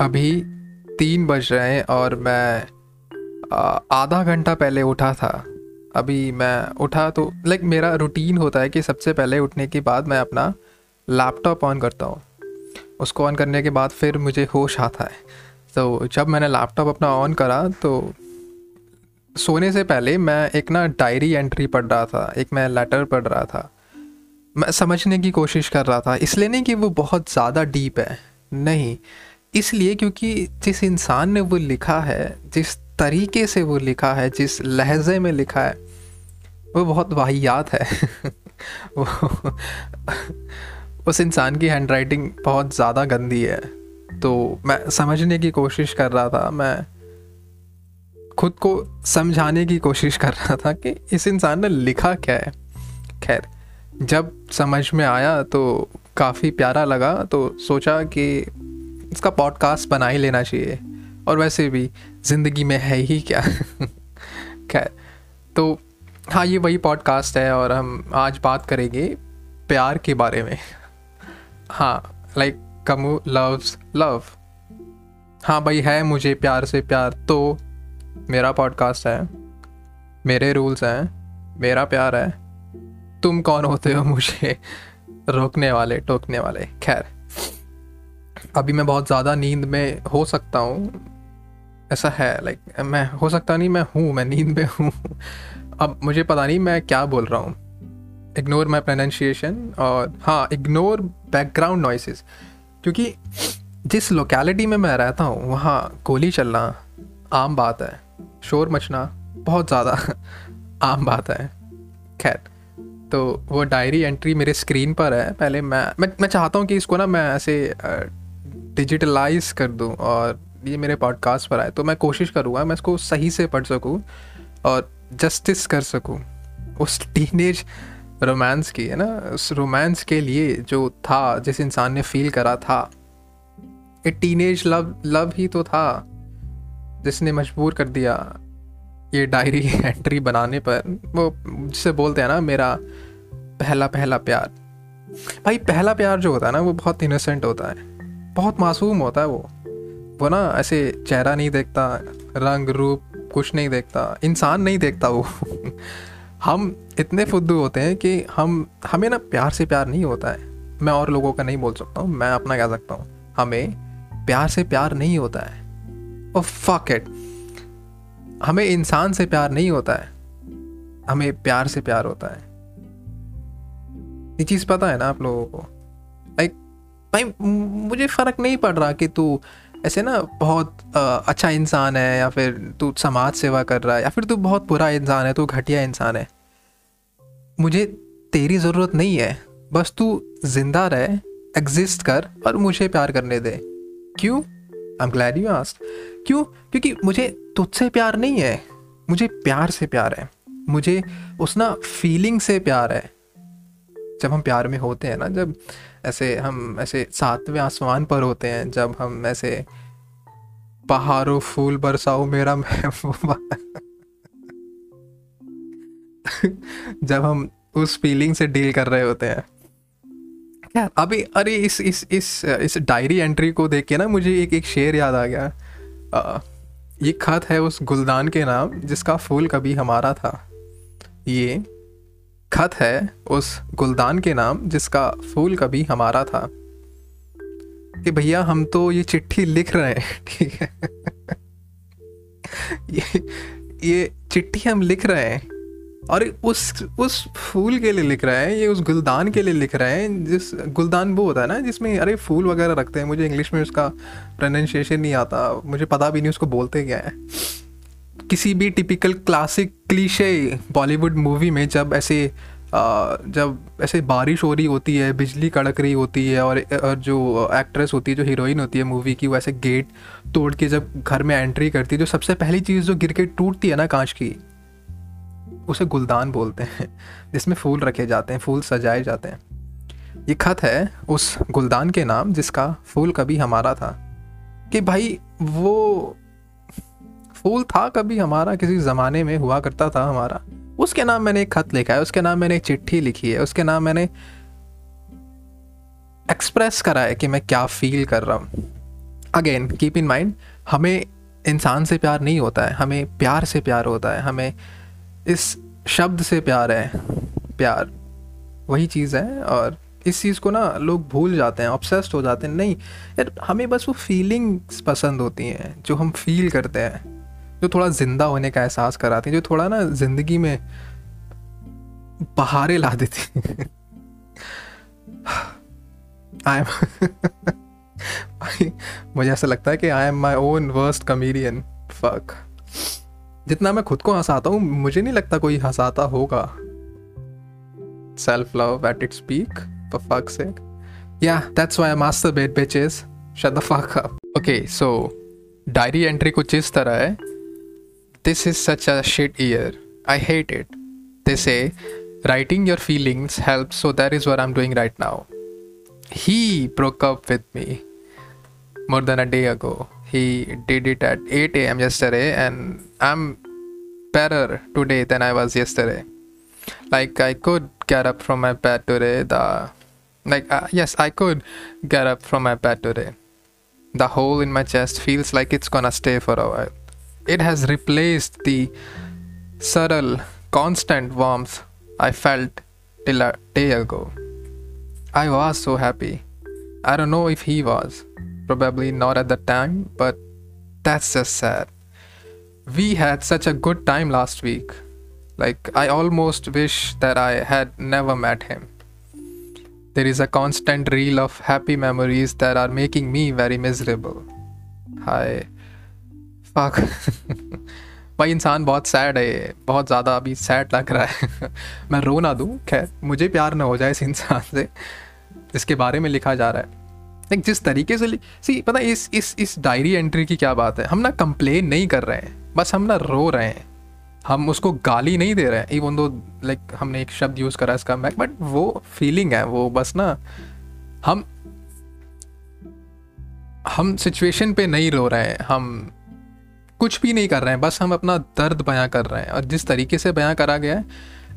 अभी तीन बज रहे हैं और मैं आधा घंटा पहले उठा था। अभी मैं उठा तो लाइक मेरा रूटीन होता है कि सबसे पहले उठने के बाद मैं अपना लैपटॉप ऑन करता हूँ। उसको ऑन करने के बाद फिर मुझे होश आता है। तो जब मैंने लैपटॉप अपना ऑन करा तो सोने से पहले मैं एक ना डायरी एंट्री पढ़ रहा था, एक मैं लेटर पढ़ रहा था। मैं समझने की कोशिश कर रहा था, इसलिए नहीं कि वो बहुत ज़्यादा डीप है। नहीं इसलिए क्योंकि जिस इंसान ने वो लिखा है, जिस तरीके से वो लिखा है, जिस लहजे में लिखा है, वो बहुत वाहियात है। वो, उस इंसान की हैंड राइटिंग बहुत ज़्यादा गंदी है। तो मैं समझने की कोशिश कर रहा था, मैं खुद को समझाने की कोशिश कर रहा था कि इस इंसान ने लिखा क्या है। खैर, जब समझ में आया तो काफ़ी प्यारा लगा तो सोचा कि इसका पॉडकास्ट बना ही लेना चाहिए। और वैसे भी, ज़िंदगी में है ही क्या? खैर तो हाँ ये वही पॉडकास्ट है और हम आज बात करेंगे प्यार के बारे में। हाँ लाइक कमू लव्स लव हाँ भाई, है मुझे प्यार से प्यार तो मेरा पॉडकास्ट है। मेरे रूल्स हैं, मेरा प्यार है। तुम कौन होते हो मुझे रोकने वाले, टोकने वाले? खैर। अभी मैं बहुत ज़्यादा नींद में हो सकता हूँ। ऐसा है लाइक मैं हो सकता नहीं, मैं हूँ, मैं नींद में हूँ। अब मुझे पता नहीं मैं क्या बोल रहा हूँ। इग्नोर माई प्रोनाउंसिएशन और हाँ इग्नोर बैकग्राउंड नॉइसेस क्योंकि जिस लोकेलिटी में मैं रहता हूँ, वहाँ गोली चलना आम बात है। शोर मचना बहुत ज़्यादा आम बात है। खैर तो वो डायरी एंट्री मेरे स्क्रीन पर है। पहले मैं मैं मैं चाहता हूँ कि इसको ना मैं ऐसे डिजिटलाइज कर दूँ और ये मेरे पॉडकास्ट पर आए तो मैं कोशिश करूँगा मैं इसको सही से पढ़ सकूँ और जस्टिस कर सकूँ। उस टीनेज रोमांस की, है ना? उस रोमांस के लिए जो था, जिस इंसान ने फील करा था, एक टीनेज लव लव ही तो था, जिसने मजबूर कर दिया ये डायरी एंट्री बनाने पर। वो जिसे बोलते हैं ना, मेरा पहला पहला प्यार। भाई, पहला प्यार जो होता है ना, वो बहुत इनोसेंट होता है। बहुत मासूम होता है वो। वो ना ऐसे चेहरा नहीं देखता, रंग, रूप, कुछ नहीं देखता, इंसान नहीं देखता वो। हम इतने फुद्दू होते हैं कि हम, हमें ना प्यार से प्यार नहीं होता है। मैं और लोगों का नहीं बोल सकता हूँ, मैं अपना कह सकता हूँ? हमें प्यार से प्यार नहीं होता है। ओ फक इट हमें इंसान से प्यार नहीं होता है। हमें प्यार से प्यार होता है। ये चीज़ पता है ना आप लोगों को? लाइक भाई मुझे फ़र्क नहीं पड़ रहा कि तू ऐसे ना बहुत आ, अच्छा इंसान है या फिर तू समाज सेवा कर रहा है या फिर तू बहुत बुरा इंसान है तू घटिया इंसान है। मुझे तेरी ज़रूरत नहीं है। बस तू ज़िंदा रहे एग्जिस्ट कर और मुझे प्यार करने दे। क्यों? I am glad you asked क्यों? क्योंकि मुझे तुझसे प्यार नहीं है। मुझे प्यार से प्यार है। मुझे उस ना फीलिंग से प्यार है। जब हम प्यार में होते हैं ना जब ऐसे हम ऐसे सातवें आसमान पर होते हैं जब हम ऐसे पहाड़ों फूल बरसाओ मेरा महबूबा जब हम उस फीलिंग से डील कर रहे होते हैं। क्या? अभी अरे इस इस इस इस डायरी एंट्री को देख के ना मुझे एक एक शेर याद आ गया। आ, ये खत है उस गुलदान के नाम जिसका फूल कभी हमारा था। ये खत है उस गुलदान के नाम जिसका फूल कभी हमारा था। कि भैया, हम तो ये चिट्ठी लिख रहे हैं, ठीक है? ये ये चिट्ठी हम लिख रहे हैं और उस उस फूल के लिए लिख रहे हैं, ये उस गुलदान के लिए लिख रहे हैं, जिस गुलदान वो होता है ना, जिसमें, अरे, फूल वगैरह रखते हैं, मुझे इंग्लिश में उसका प्रोनाउंसिएशन नहीं आता, मुझे पता भी नहीं उसको बोलते क्या है। किसी भी typical classic cliche Bollywood movie में जब ऐसे जब ऐसे बारिश हो रही होती है बिजली कड़क रही होती है और, और जो एक्ट्रेस होती है जो हीरोइन होती है मूवी की वो ऐसे गेट तोड़ के जब घर में एंट्री करती है जो सबसे पहली चीज़ जो गिर के टूटती है ना कांच की उसे गुलदान बोलते हैं जिसमें फूल रखे जाते हैं फूल सजाए जाते हैं। ये खत है उस गुलदान के नाम जिसका फूल कभी हमारा था कि भाई वो फूल था कभी हमारा, किसी ज़माने में हुआ करता था हमारा। उसके नाम मैंने एक खत लिखा है, उसके नाम मैंने एक चिट्ठी लिखी है, उसके नाम मैंने एक्सप्रेस करा है कि मैं क्या फील कर रहा हूँ। अगेन कीप इन माइंड हमें इंसान से प्यार नहीं होता है, हमें प्यार से प्यार होता है, हमें इस शब्द से प्यार है, प्यार। वही चीज़ है और इस चीज़ को ना लोग भूल जाते हैं ऑब्सेस्ड हो जाते हैं। नहीं, यार, हमें बस वो फीलिंग्स पसंद होती हैं, जो हम फील करते हैं। जो थोड़ा ज़िंदा होने का एहसास कराती हैं जो थोड़ा ना ज़िंदगी में बहारे ला देती आई एम मुझे ऐसा लगता है कि I am my own worst comedian fuck जितना मैं खुद को हंसाता हूँ मुझे नहीं लगता कोई हंसाता होगा self love at its peak sake. Yeah, that's why I masturbate, bitches. Shut the fuck up. Okay, so diary entry कुछ इस तरह है This is such a shit year. I hate it. They say, writing your feelings helps, so that is what I'm doing right now. He broke up with me more than a day ago. He did it at 8 am yesterday, and I'm better today than I was yesterday. Like, I could get up from my bed today. The, like, uh, yes, I could get up from my bed today. The hole in my chest feels like it's gonna stay for a while. It has replaced the subtle, constant warmth I felt till a day ago. I was so happy. I don't know if he was. Probably not at the time, but that's just sad. We had such a good time last week. Like, I almost wish that I had never met him. There is a constant reel of happy memories that are making me very miserable. Hi. Fuck. भाई, इंसान बहुत sad है, बहुत ज़्यादा अभी sad लग रहा है। मैं रो ना दूँ? खैर, मुझे प्यार ना हो जाए इस इंसान से। जिसके बारे में लिखा जा रहा है। लाइक जिस तरीके से सी पता इस इस इस डायरी एंट्री की क्या बात है? हम ना कंप्लेन नहीं कर रहे हैं। बस हम ना रो रहे हैं। हम उसको गाली नहीं दे रहे हैं। इवन दो लाइक हमने एक शब्द यूज़ करा इसका बैक बट वो फीलिंग है, वो बस ना हम हम सिचुएशन पे नहीं रो रहे हैं। हम कुछ भी नहीं कर रहे हैं, बस हम अपना दर्द बयां कर रहे हैं। और जिस तरीके से बयां करा गया है,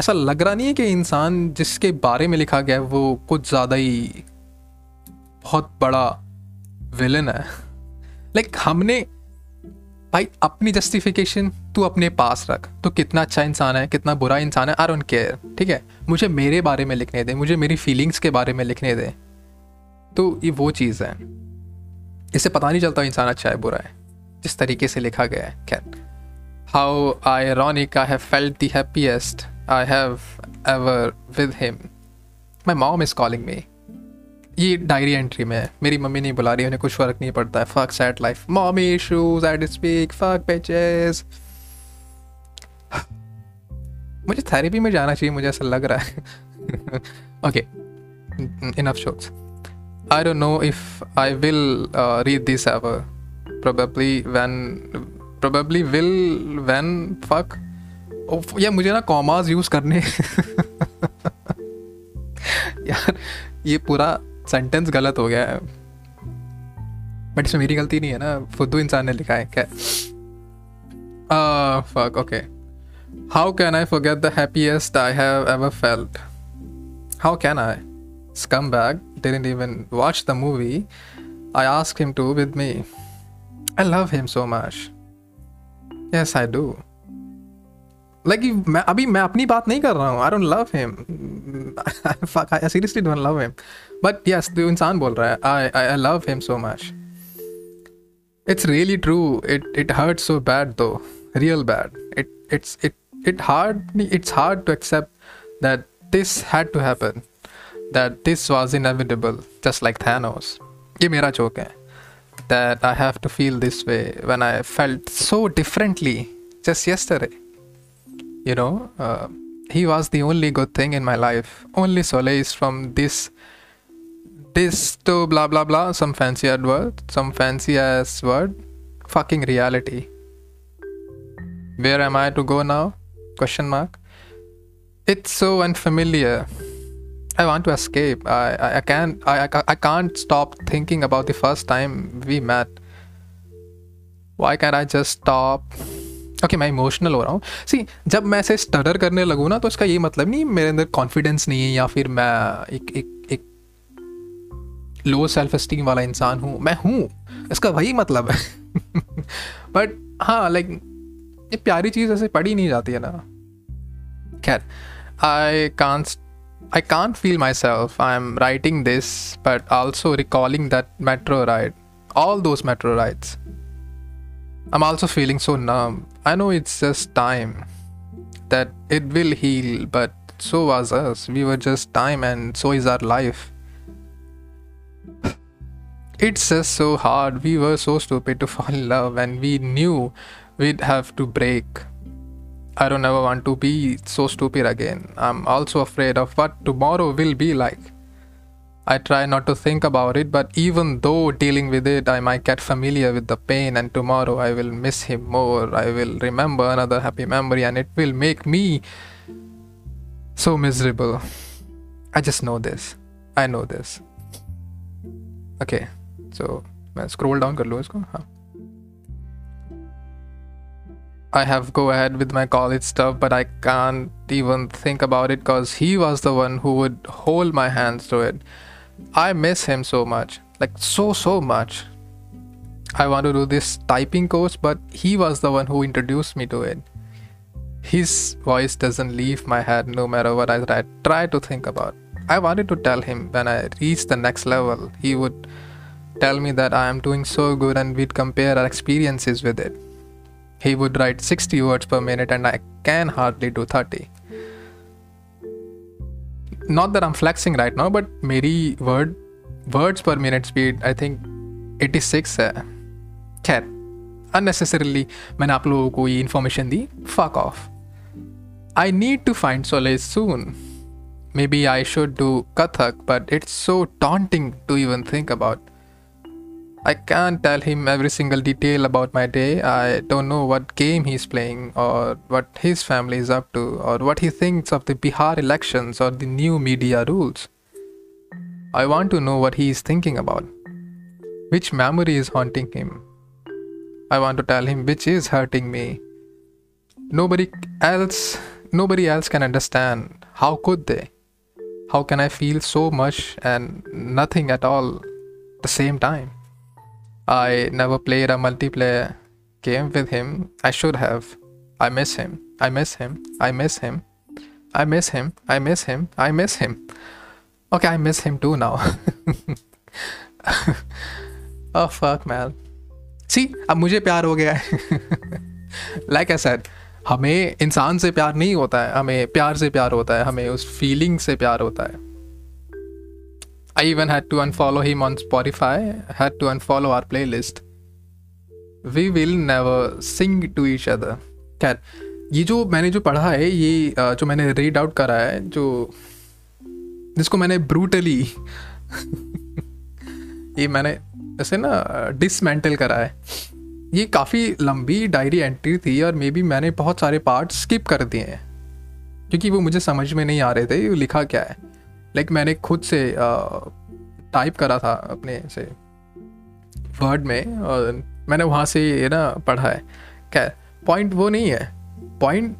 ऐसा लग रहा नहीं है कि इंसान जिसके बारे में लिखा गया है, वो कुछ ज़्यादा ही बहुत बड़ा विलन है। लाइक हमने, भाई, अपनी जस्टिफिकेशन तू अपने पास रख। तो कितना अच्छा इंसान है, कितना बुरा इंसान है आई डोंट केयर ठीक है? मुझे मेरे बारे में लिखने दे, मुझे मेरी फीलिंग्स के बारे में लिखने दे। तो ये वो चीज़ है। इससे पता नहीं चलता इंसान अच्छा है, बुरा है। जिस तरीके से लिखा गया है, खैर। How ironic I have felt the happiest I have ever with him my mom is calling me ये डायरी एंट्री में है। मेरी मम्मी नहीं बुला रही, उन्हें कुछ फ़र्क नहीं पड़ता है। Fuck sad life mommy issues I speak fuck patches मुझे थेरेपी में जाना चाहिए, मुझे ऐसा लग रहा है। Okay enough jokes I don't know if I will read this ever. Probably when, probably will when fuck. Oh, या मुझे ना कॉमाज यूज़ करने यार ये पूरा सेंटेंस गलत हो गया है। बट इसमें मेरी गलती नहीं है ना फुद्दू इंसान ने लिखा है क्या fuck okay how can I forget the happiest I have ever felt how can I scumbag didn't even watch the movie. I asked him to with me. I love him so much. Yes, i do. Like मैं, अभी मैं अपनी बात नहीं कर रहा हूँ. I don't love him I seriously don't love him but yes तो इंसान बोल रहा है. I I love him so much it's really true it it hurt so bad though real bad it it's it it hard it's hard to accept that this had to happen that this was inevitable just like Thanos ये मेरा joke है. That I have to feel this way when I felt so differently just yesterday. You know, uh, he was the only good thing in my life, only solace from this this to blah blah blah, some fancy word, some fancy ass word, fucking reality. Where am I to go now? Question mark. It's so unfamiliar. I want to escape. I, I, I can't I, I, I can't stop thinking about the first time we met. Why can't I just stop? Okay okay, मैं emotional हो रहा हूँ सी जब मैं ऐसे स्टडर करने लगूँ ना तो इसका ये मतलब नहीं मेरे अंदर कॉन्फिडेंस नहीं है या फिर मैं एक एक एक लो सेल्फ स्टीम वाला इंसान हूँ मैं हूँ इसका वही मतलब है बट हाँ लाइक ये प्यारी चीज़ ऐसे पढ़ी नहीं जाती है ना खैर I can't I can't feel myself. I'm writing this, but also recalling that metro ride, all those metro rides. I'm also feeling so numb. I know it's just time, that it will heal, but so was us. We were just time, and so is our life. It's just so hard. We were so stupid to fall in love, and we knew we'd have to break. I don't ever want to be so stupid again. I'm also afraid of what tomorrow will be like. I try not to think about it, but even though dealing with it, I might get familiar with the pain, and tomorrow I will miss him more. I will remember another happy memory, and it will make me so miserable. I just know this. I know this. Okay, so मैं scroll down कर लो इसको हाँ I have go ahead with my college stuff, but I can't even think about it because he was the one who would hold my hands to it. I miss him so much, like so so much. I want to do this typing course, but he was the one who introduced me to it. His voice doesn't leave my head no matter what I try, try to think about. I wanted to tell him when I reach the next level, he would tell me that I am doing so good and we'd compare our experiences with it he would write 60 words per minute and I can hardly do 30. Not that I'm flexing right now, but मेरी word words per minute speed I think 86 है खैर unnecessarily मैंने आप लोगों को ये information the fuck off I need to find solace soon maybe I should do Kathak but it's so daunting to even think about I can't tell him every single detail about my day. I don't know what game he's playing, or what his family is up to, or what he thinks of the Bihar elections or the new media rules. I want to know what he is thinking about. Which memory is haunting him? I want to tell him which is hurting me. Nobody else nobody else can understand. How could they? How can I feel so much and nothing at all at the same time? I never played a multiplayer game with him. I should have. I miss him. I miss him. I miss him. I miss him. I miss him. I miss him. Okay, I miss him too now. oh fuck man. See, अब मुझे प्यार हो गया है like I said हमें इंसान से प्यार नहीं होता है हमें प्यार से प्यार होता है हमें उस फीलिंग से प्यार होता है I even had to unfollow him on Spotify, had to unfollow our playlist. We will never sing to each other. खैर ये जो मैंने जो पढ़ा है ये जो मैंने रीड आउट करा है जो जिसको मैंने ब्रूटली ये मैंने ऐसे ना डिसमेंटल करा है ये काफ़ी लंबी डायरी एंट्री थी और मे बी मैंने बहुत सारे पार्ट स्किप कर दिए हैं क्योंकि वो मुझे समझ में नहीं आ रहे थे लिखा क्या है लाइक मैंने खुद से टाइप करा था अपने से वर्ड में, और मैंने वहाँ से ये ना पढ़ा है। क्या पॉइंट वो नहीं है। पॉइंट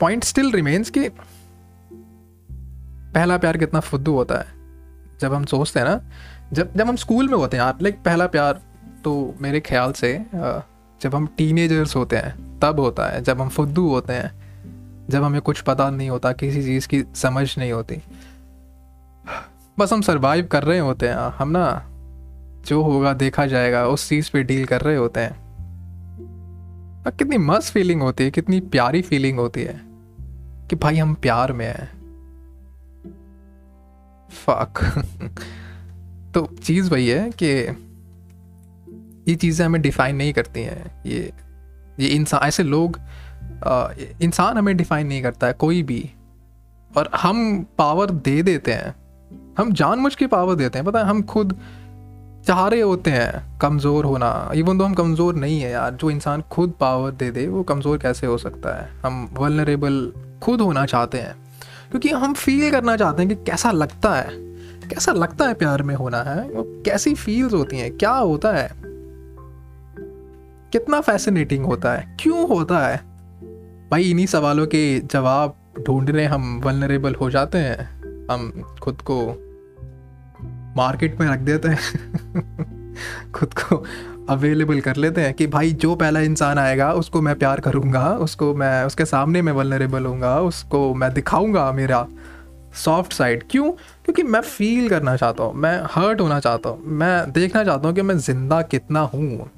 पॉइंट स्टिल रिमेन्स कि पहला प्यार कितना फुद्दू होता है। जब हम सोचते हैं ना, जब जब हम स्कूल में होते हैं, आप लाइक पहला प्यार तो मेरे ख्याल से जब हम टीनेजर्स होते हैं, तब होता है। जब हम फुद्दू होते हैं, जब हमें कुछ पता नहीं होता, किसी चीज़ की समझ नहीं होती। बस हम सरवाइव कर रहे होते हैं। हम ना जो होगा देखा जाएगा, उस चीज़ पे डील कर रहे होते हैं। कितनी मस्त फीलिंग होती है, कितनी प्यारी फीलिंग होती है कि भाई हम प्यार में हैं। फक तो चीज़ वही है कि ये चीज़ें हमें डिफाइन नहीं करती हैं। ये ये इंसान, ऐसे लोग इंसान हमें डिफाइन नहीं करता है, कोई भी। और हम पावर दे देते हैं। हम जानबूझ के पावर देते हैं। पता है, हम खुद चाह रहे होते हैं कमज़ोर होना। इवन तो हम कमज़ोर नहीं है यार, जो इंसान खुद पावर दे दे, वो कमज़ोर कैसे हो सकता है? हम वलनरेबल खुद होना चाहते हैं। क्योंकि हम फील करना चाहते हैं कि कैसा लगता है। कैसा लगता है प्यार में होना, है? वो कैसी फील्स होती हैं? क्या होता है? कितना फैसिनेटिंग होता है? क्यों होता है? भाई, इन्हीं सवालों के जवाब ढूँढने हम वलनरेबल हो जाते हैं। हम खुद को मार्केट में रख देते हैं। खुद को अवेलेबल कर लेते हैं कि भाई जो पहला इंसान आएगा, उसको मैं प्यार करूँगा, उसको मैं, उसके सामने मैं वलनरेबल हूँगा उसको मैं दिखाऊँगा मेरा सॉफ्ट साइड क्यों? क्योंकि मैं फील करना चाहता हूँ, मैं हर्ट होना चाहता हूँ, मैं देखना चाहता हूँ कि मैं ज़िंदा कितना हूँ।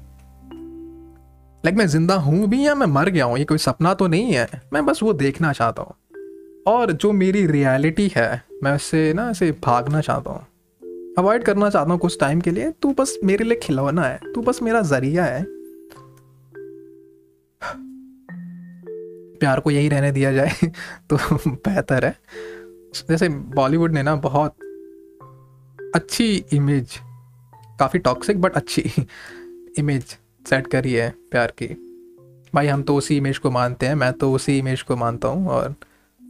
लाइक मैं ज़िंदा हूँ भी या मैं मर गया हूँ, ये कोई सपना तो नहीं है, मैं बस वो देखना चाहता हूँ। और जो मेरी रियलिटी है, मैं उससे ना इसे भागना चाहता हूँ। अवॉइड करना चाहता हूँ कुछ टाइम के लिए, तू बस मेरे लिए खिलौना है, तू बस मेरा ज़रिया है। प्यार को यही रहने दिया जाए तो बेहतर है। जैसे बॉलीवुड ने ना बहुत अच्छी इमेज काफ़ी टॉक्सिक बट अच्छी इमेज सेट करी है प्यार की। भाई, हम तो उसी इमेज को मानते हैं, मैं तो उसी इमेज को मानता हूँ और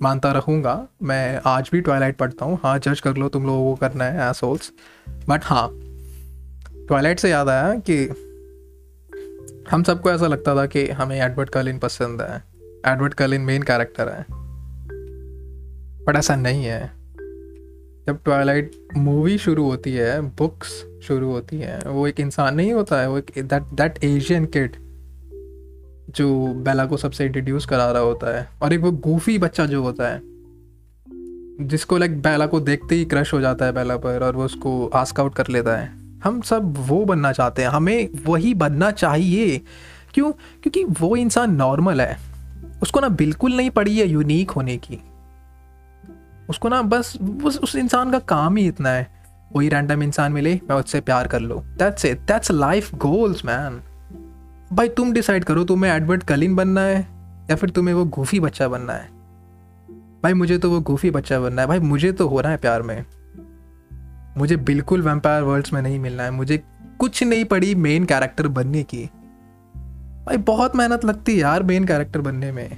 मानता रहूँगा। मैं आज भी ट्वाइलाइट पढ़ता हूँ। हाँ जज कर लो, तुम लोगों को करना है एसोल्स बट हाँ ट्वाइलाइट से याद आया कि हम सबको ऐसा लगता था कि हमें एडवर्ड कलिन पसंद है। एडवर्ड कलिन मेन कैरेक्टर है। बट ऐसा नहीं है। जब ट्वाइलाइट मूवी शुरू होती है बुक्स शुरू होती है, वो एक इंसान नहीं होता है, वो एक दैट दैट एशियन किड जो बेला को सबसे इंट्रोड्यूस करा रहा होता है। और एक वो गूफी बच्चा जो होता है, जिसको लाइक बेला को देखते ही क्रश हो जाता है बेला पर और वो उसको आस्क आउट कर लेता है। हम सब वो बनना चाहते हैं, हमें वही बनना चाहिए। क्यों? क्योंकि वो इंसान नॉर्मल है। उसको ना बिल्कुल नहीं पड़ी है यूनिक होने की। उसको ना बस उस उस इंसान का काम ही इतना है। वही रैंडम इंसान मिले, मैं उससे प्यार कर लो। That's it that's life goals man भाई तुम डिसाइड करो, तुम्हें एडवर्ड कलिन बनना है या फिर तुम्हें वो गोफी बच्चा बनना है? भाई मुझे तो वो गोफी बच्चा बनना है। भाई मुझे तो हो रहा है प्यार में। मुझे बिल्कुल वेम्पायर वर्ल्ड्स में नहीं मिलना है। मुझे कुछ नहीं पड़ी मेन कैरेक्टर बनने की। भाई बहुत मेहनत लगती है यार मेन कैरेक्टर बनने में।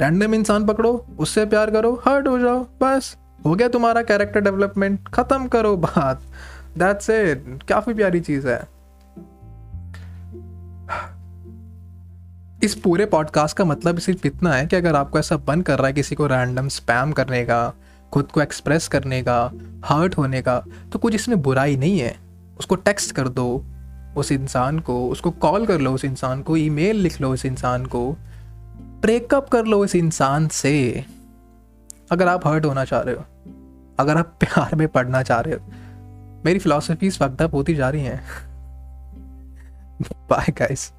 रैंडम इंसान पकड़ो, उससे प्यार करो हर्ट हो जाओ, बस। हो गया तुम्हारा कैरेक्टर डेवलपमेंट खत्म करो बात। दैट्स इट काफ़ी प्यारी चीज़ है। इस पूरे पॉडकास्ट का मतलब सिर्फ़ इतना है कि अगर आपको ऐसा बन कर रहा है किसी को रैंडम स्पैम करने का, खुद को एक्सप्रेस करने का हर्ट होने का तो कुछ इसमें बुराई नहीं है। उसको टेक्स्ट कर दो उस इंसान को, उसको कॉल कर लो उस इंसान को ईमेल लिख लो उस इंसान को ब्रेकअप कर लो इस इंसान से। अगर आप हर्ट होना चाह रहे हो, अगर आप प्यार में पढ़ना चाह रहे हो, मेरी फिलोसफीज वक्त होती जा रही हैं। Bye guys